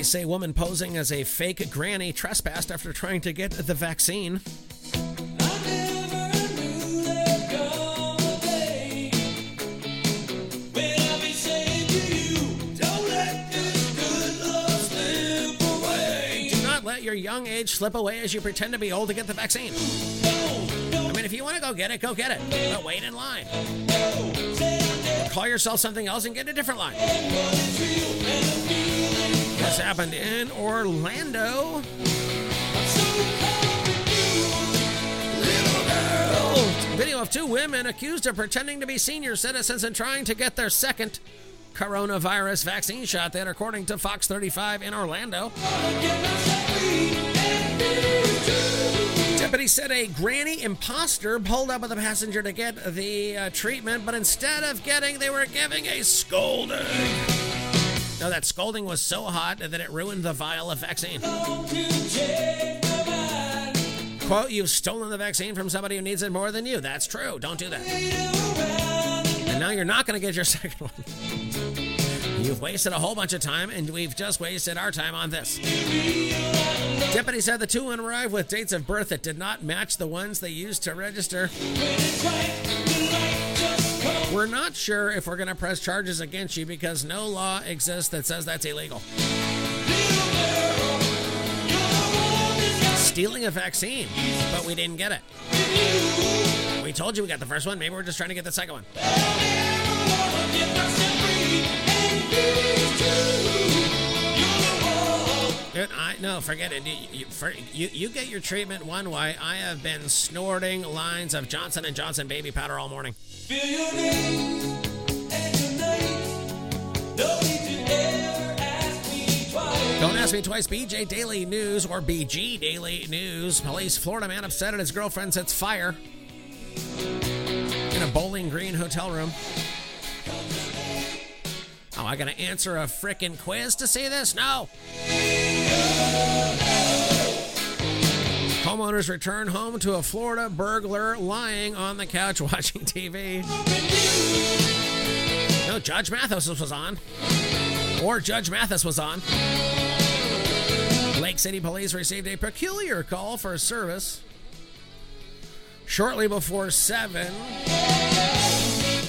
Say woman posing as a fake granny trespassed after trying to get the vaccine. Do not let your young age slip away as you pretend to be old to get the vaccine. I mean, if you want to go get it, go get it. But wait in line. Or call yourself something else and get a different line. This happened in Orlando. Video of two women accused of pretending to be senior citizens and trying to get their second coronavirus vaccine shot. That, according to Fox 35 in Orlando. Deputy said a granny imposter pulled up with a passenger to get the uh, treatment, but instead of getting, they were giving a scolding. No, that scolding was so hot that it ruined the vial of vaccine. Quote, you've stolen the vaccine from somebody who needs it more than you. That's true. Don't do that. And now you're not going to get your second one. You've wasted a whole bunch of time, and we've just wasted our time on this. Deputy said the two women arrived with dates of birth that did not match the ones they used to register. We're not sure if we're going to press charges against you because no law exists that says that's illegal. Stealing a vaccine, but we didn't get it. We told you we got the first one. Maybe we're just trying to get the second one. I no, forget it. You, you, you, you get your treatment one way. I have been snorting lines of Johnson and Johnson baby powder all morning. Don't ask me twice. BJ Daily News or BG Daily News. Police Florida man upset at his girlfriend sets fire in a Bowling Green hotel room. Oh, I gotta answer a frickin' quiz to see this? No. Homeowners return home to a Florida burglar lying on the couch watching TV. No, Judge Mathis was on. Or Judge Mathis was on. Lake City Police received a peculiar call for service shortly before 7.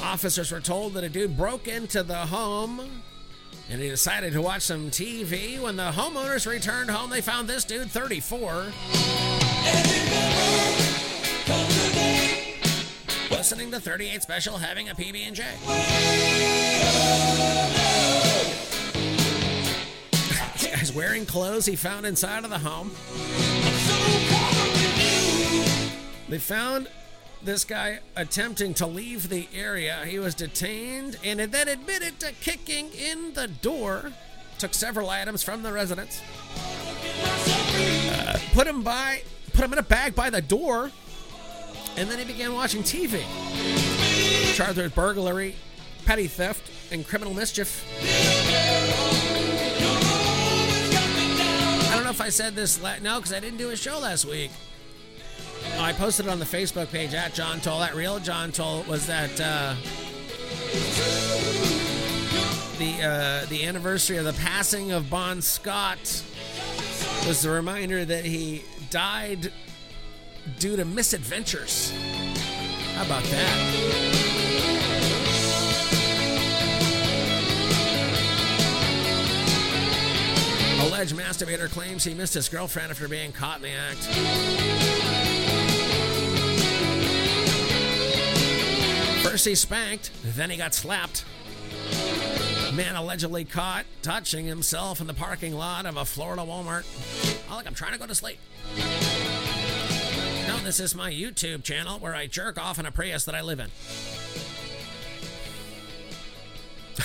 Officers were told that a dude broke into the home and he decided to watch some TV. When the homeowners returned home, they found this dude, 34, listening to 38 Special, having a PB&J. This guy's wearing clothes he found inside of the home. They found this guy attempting to leave the area. He was detained and then admitted to kicking in the door. Took several items from the residence. Uh, put him by, put him in a bag by the door, and then he began watching TV. Charged with burglary, petty theft, and criminal mischief. I don't know if I said this. La- no, because I didn't do a show last week. Oh, I posted it on the Facebook page at John Toll. That real John Toll was that uh, the uh, the anniversary of the passing of Bon Scott was the reminder that he died due to misadventures. How about that? Alleged masturbator claims he missed his girlfriend after being caught in the act. First he spanked, then he got slapped. Man allegedly caught touching himself in the parking lot of a Florida Walmart. Oh, look, I'm trying to go to sleep. No, this is my YouTube channel where I jerk off in a Prius that I live in.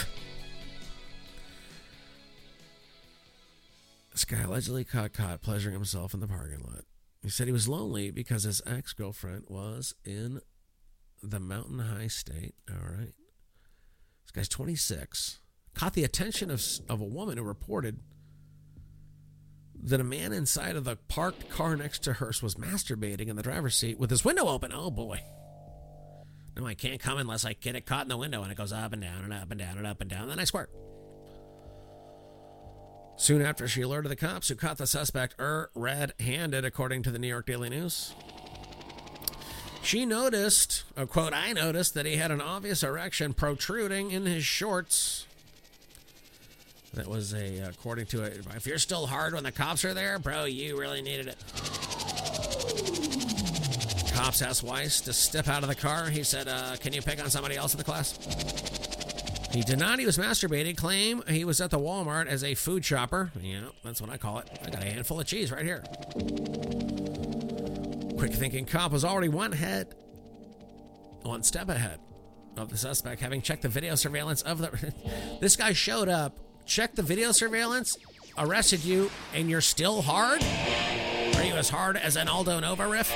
this guy allegedly caught caught pleasuring himself in the parking lot. He said he was lonely because his ex girlfriend was in the Mountain High State. All right. This guy's 26. Caught the attention of, of a woman who reported that a man inside of the parked car next to hers was masturbating in the driver's seat with his window open. Oh boy. No, I can't come unless I get it caught in the window and it goes up and down and up and down and up and down. And Then I squirt. Soon after, she alerted the cops who caught the suspect er red handed, according to the New York Daily News. She noticed, a quote, I noticed that he had an obvious erection protruding in his shorts. That was a, according to it, if you're still hard when the cops are there, bro, you really needed it. Cops asked Weiss to step out of the car. He said, uh, Can you pick on somebody else in the class? He denied he was masturbating, claim he was at the Walmart as a food shopper. Yeah, that's what I call it. I got a handful of cheese right here. Quick thinking cop was already one head, one step ahead of the suspect, having checked the video surveillance of the. this guy showed up, checked the video surveillance, arrested you, and you're still hard? Are you as hard as an Aldo Nova riff?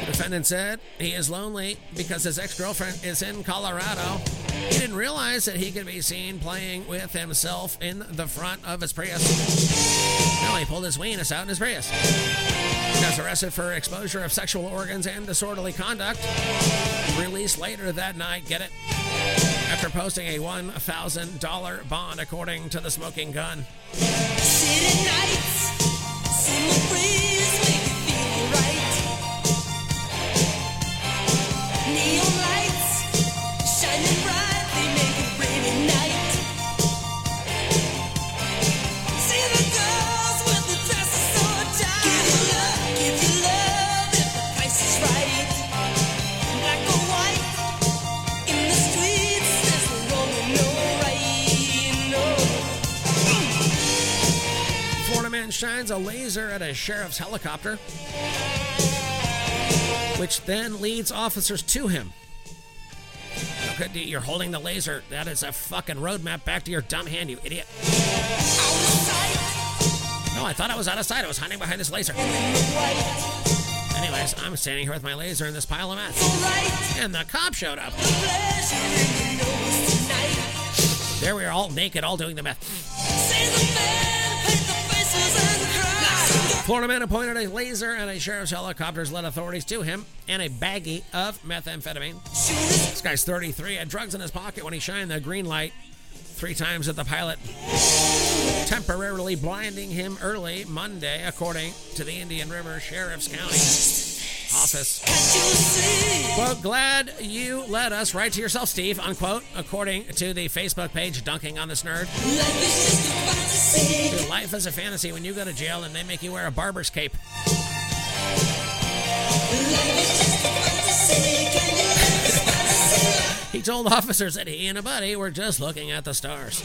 The defendant said he is lonely because his ex girlfriend is in Colorado. He didn't realize that he could be seen playing with himself in the front of his Prius. Now he pulled his weenus out in his Prius. He was arrested for exposure of sexual organs and disorderly conduct. Released later that night, get it? After posting a $1,000 bond, according to the smoking gun. City nights, shines a laser at a sheriff's helicopter, which then leads officers to him. You're holding the laser. That is a fucking roadmap back to your dumb hand, you idiot. No, I thought I was out of sight. I was hiding behind this laser. Anyways, I'm standing here with my laser in this pile of meth. And the cop showed up. There we are, all naked, all doing the meth. Florida man appointed a laser and a sheriff's helicopters led authorities to him and a baggie of methamphetamine. This guy's 33, had drugs in his pocket when he shined the green light three times at the pilot, temporarily blinding him early Monday, according to the Indian River Sheriff's County office. Quote, glad you let us write to yourself, Steve, unquote, according to the Facebook page Dunking on This Nerd. Dude, life is a fantasy when you go to jail and they make you wear a barber's cape. He told officers that he and a buddy were just looking at the stars.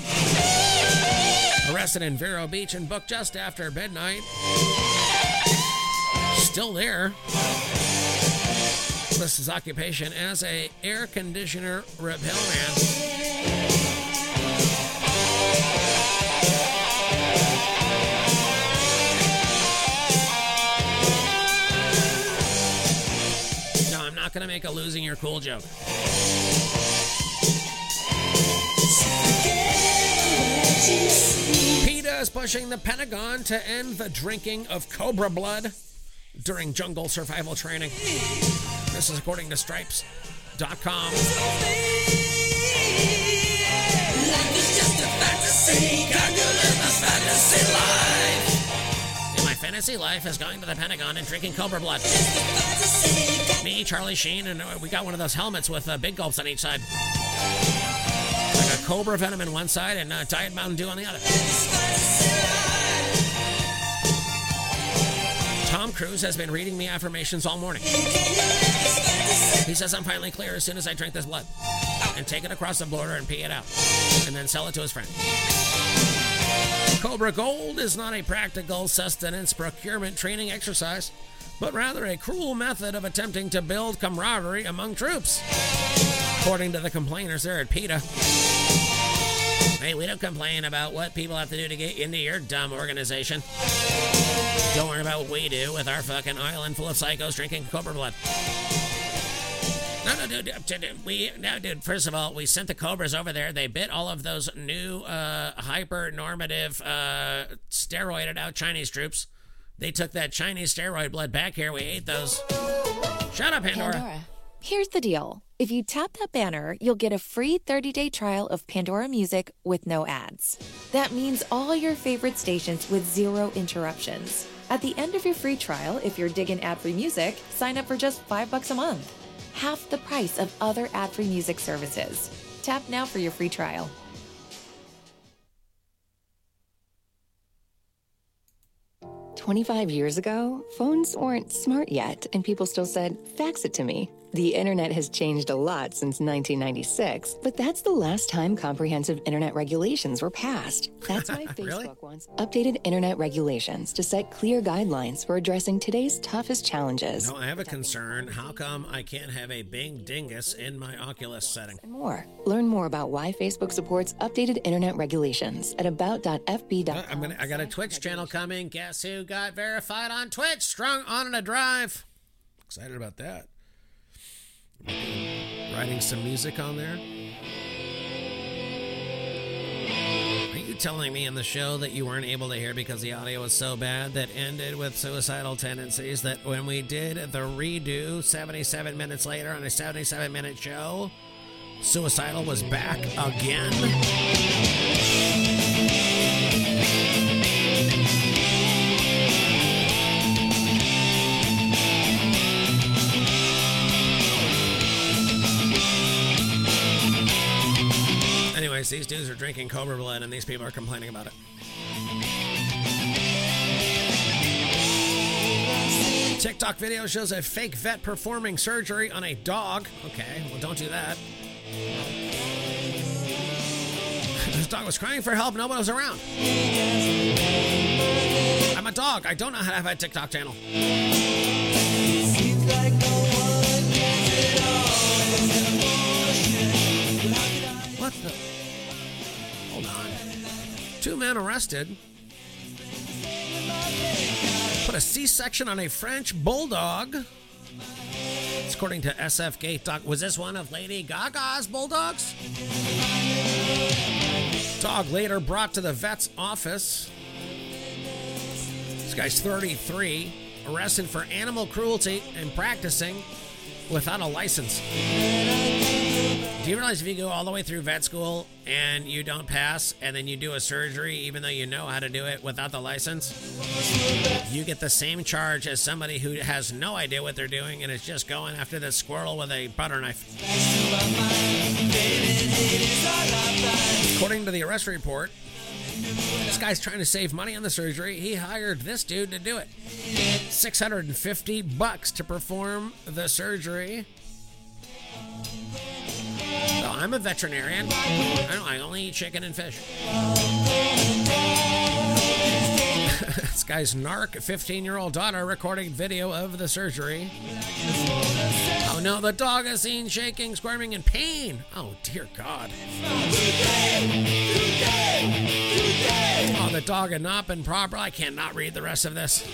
Arrested in Vero Beach and booked just after midnight. Still there. Lists his occupation as a air conditioner repairman. No, I'm not going to make a losing your cool joke. PETA is pushing the Pentagon to end the drinking of cobra blood during jungle survival training. This is according to Stripes.com. And my fantasy life is going to the Pentagon and drinking cobra blood. Me, Charlie Sheen, and uh, we got one of those helmets with uh, big gulps on each side. Like a cobra venom in one side and uh, Diet Mountain Dew on the other. Cruise has been reading me affirmations all morning. He says I'm finally clear as soon as I drink this blood and take it across the border and pee it out and then sell it to his friend. Cobra Gold is not a practical sustenance procurement training exercise, but rather a cruel method of attempting to build camaraderie among troops. According to the complainers there at PETA. Hey, we don't complain about what people have to do to get into your dumb organization. Don't worry about what we do with our fucking island full of psychos drinking cobra blood. No, no, dude, we no, dude. First of all, we sent the cobras over there. They bit all of those new uh, hyper-normative, uh, steroided out Chinese troops. They took that Chinese steroid blood back here. We ate those. Shut up, Pandora. Pandora. Here's the deal. If you tap that banner, you'll get a free 30 day trial of Pandora Music with no ads. That means all your favorite stations with zero interruptions. At the end of your free trial, if you're digging ad free music, sign up for just 5 bucks a month. Half the price of other ad free music services. Tap now for your free trial. Twenty-five years ago, phones weren't smart yet, and people still said, "Fax it to me." The internet has changed a lot since 1996, but that's the last time comprehensive internet regulations were passed. That's why Facebook Really? wants updated internet regulations to set clear guidelines for addressing today's toughest challenges. No, I have a concern. How come I can't have a Bing Dingus in my Oculus setting? and more. Learn more about why Facebook supports updated internet regulations at about.fb.com. Uh, I'm gonna. I got a Twitch channel coming. Guess who got verified on Twitch? Strung on a drive. Excited about that. Writing some music on there. Are you telling me in the show that you weren't able to hear because the audio was so bad that ended with suicidal tendencies? That when we did the redo 77 minutes later on a 77 minute show, suicidal was back again? These dudes are drinking Cobra blood and these people are complaining about it. TikTok video shows a fake vet performing surgery on a dog. Okay, well, don't do that. this dog was crying for help, no one was around. I'm a dog. I don't know how to have a TikTok channel. What the? Two men arrested. Put a C section on a French bulldog. It's according to SFGate. Doc, was this one of Lady Gaga's bulldogs? Dog later brought to the vet's office. This guy's 33, arrested for animal cruelty and practicing without a license. Do you realize if you go all the way through vet school and you don't pass, and then you do a surgery, even though you know how to do it without the license, you get the same charge as somebody who has no idea what they're doing and is just going after the squirrel with a butter knife? According to the arrest report, this guy's trying to save money on the surgery. He hired this dude to do it. 650 bucks to perform the surgery. So I'm a veterinarian. I, I only eat chicken and fish. this guy's narc 15 year old daughter recording video of the surgery. Oh no, the dog is seen shaking, squirming in pain. Oh dear God. Oh, the dog had not been proper. I cannot read the rest of this.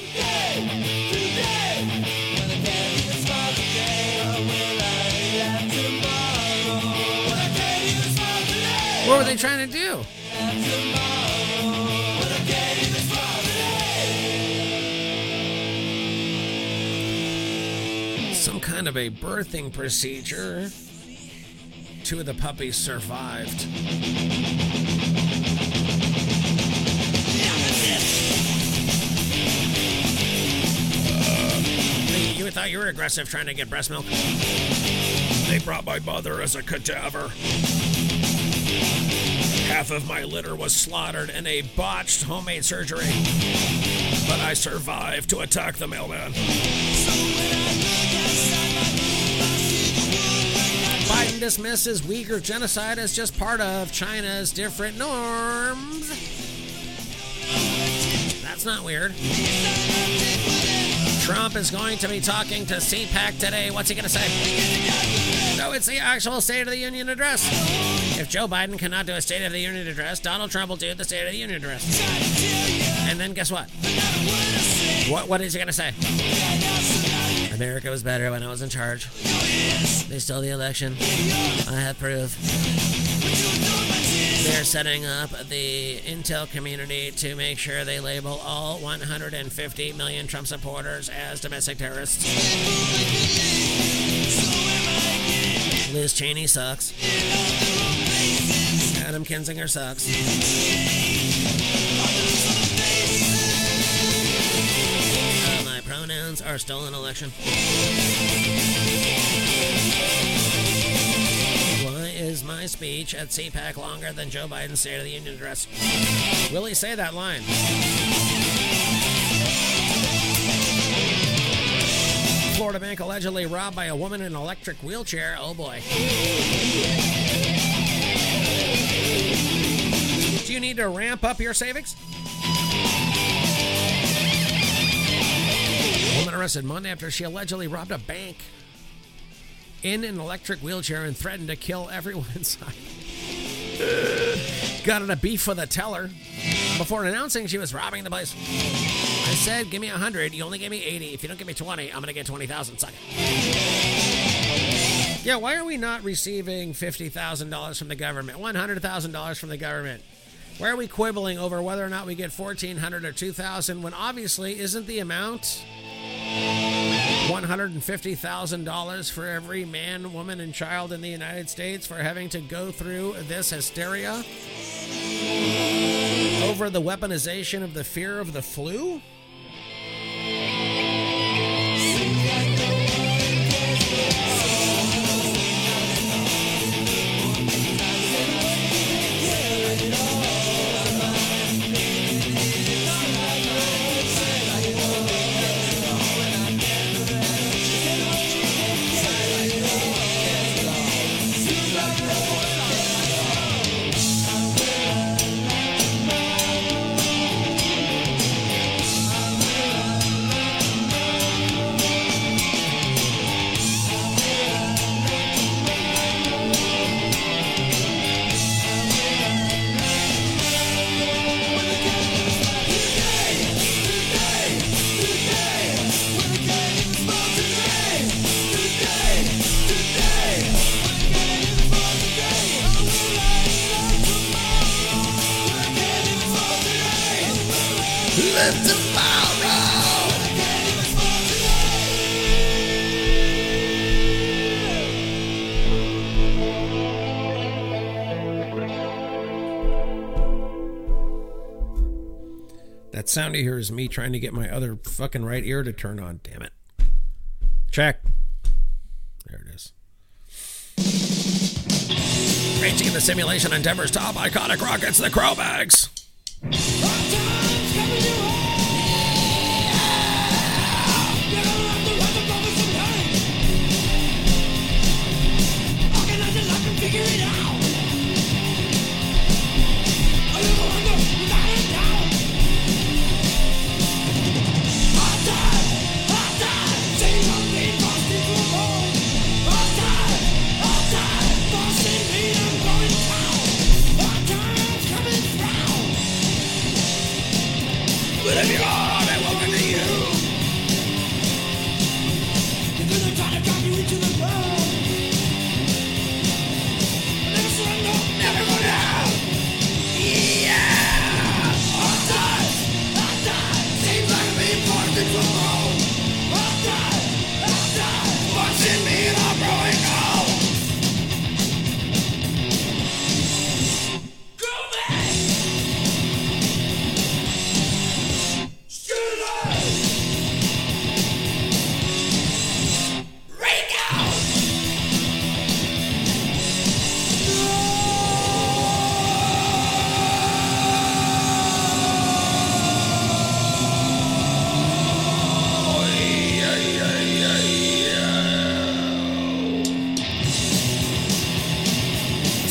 What were they trying to do? Some kind of a birthing procedure. Two of the puppies survived. Uh, you thought you were aggressive trying to get breast milk? They brought my mother as a cadaver. Half of my litter was slaughtered in a botched homemade surgery. But I survived to attack the mailman. Biden dismisses Uyghur genocide as just part of China's different norms. That's not weird. Trump is going to be talking to CPAC today. What's he going to say? No, it's the actual State of the Union address. If Joe Biden cannot do a State of the Union address, Donald Trump will do the State of the Union address. And then guess what? What, what is he to say? America was better when I was in charge. They stole the election. I have proof. They're setting up the intel community to make sure they label all 150 million Trump supporters as domestic terrorists. Liz Cheney sucks. Adam Kinzinger sucks. Uh, my pronouns are stolen election. Why is my speech at CPAC longer than Joe Biden's State of the Union address? Will he say that line? Florida bank allegedly robbed by a woman in an electric wheelchair. Oh boy. Do you need to ramp up your savings? Woman arrested Monday after she allegedly robbed a bank in an electric wheelchair and threatened to kill everyone inside. Got in a beef with a teller before announcing she was robbing the place. I said, "Give me a hundred. You only gave me eighty. If you don't give me twenty, I'm gonna get twenty thousand. Suck it." Yeah, why are we not receiving fifty thousand dollars from the government, one hundred thousand dollars from the government? Why are we quibbling over whether or not we get fourteen hundred or two thousand when obviously isn't the amount one hundred and fifty thousand dollars for every man, woman, and child in the United States for having to go through this hysteria over the weaponization of the fear of the flu? Sound you hear is me trying to get my other fucking right ear to turn on. Damn it. Check. There it is. Racing in the simulation on Denver's top iconic rockets, the Cro-Mags.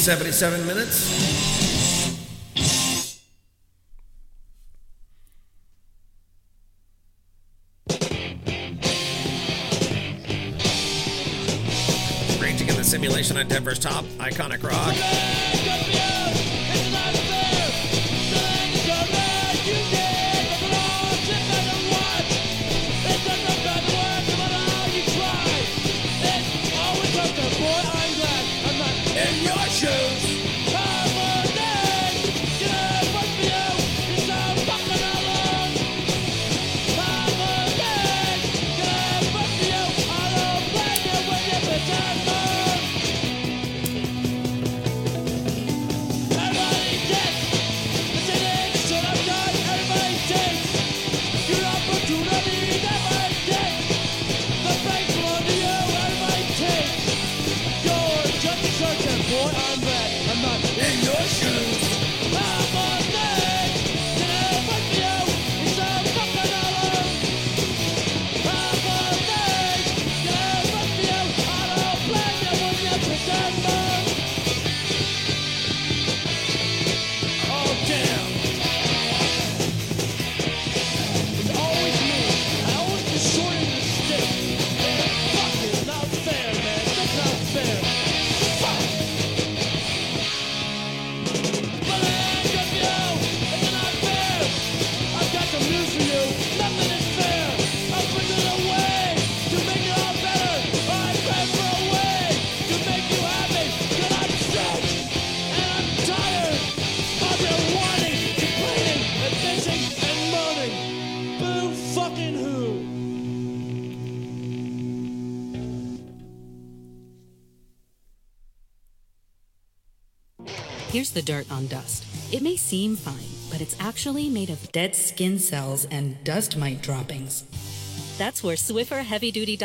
77 minutes. Ranging in the simulation on Denver's top iconic rock. The dirt on dust. It may seem fine, but it's actually made of dead skin cells and dust mite droppings. That's where Swiffer Heavy Duty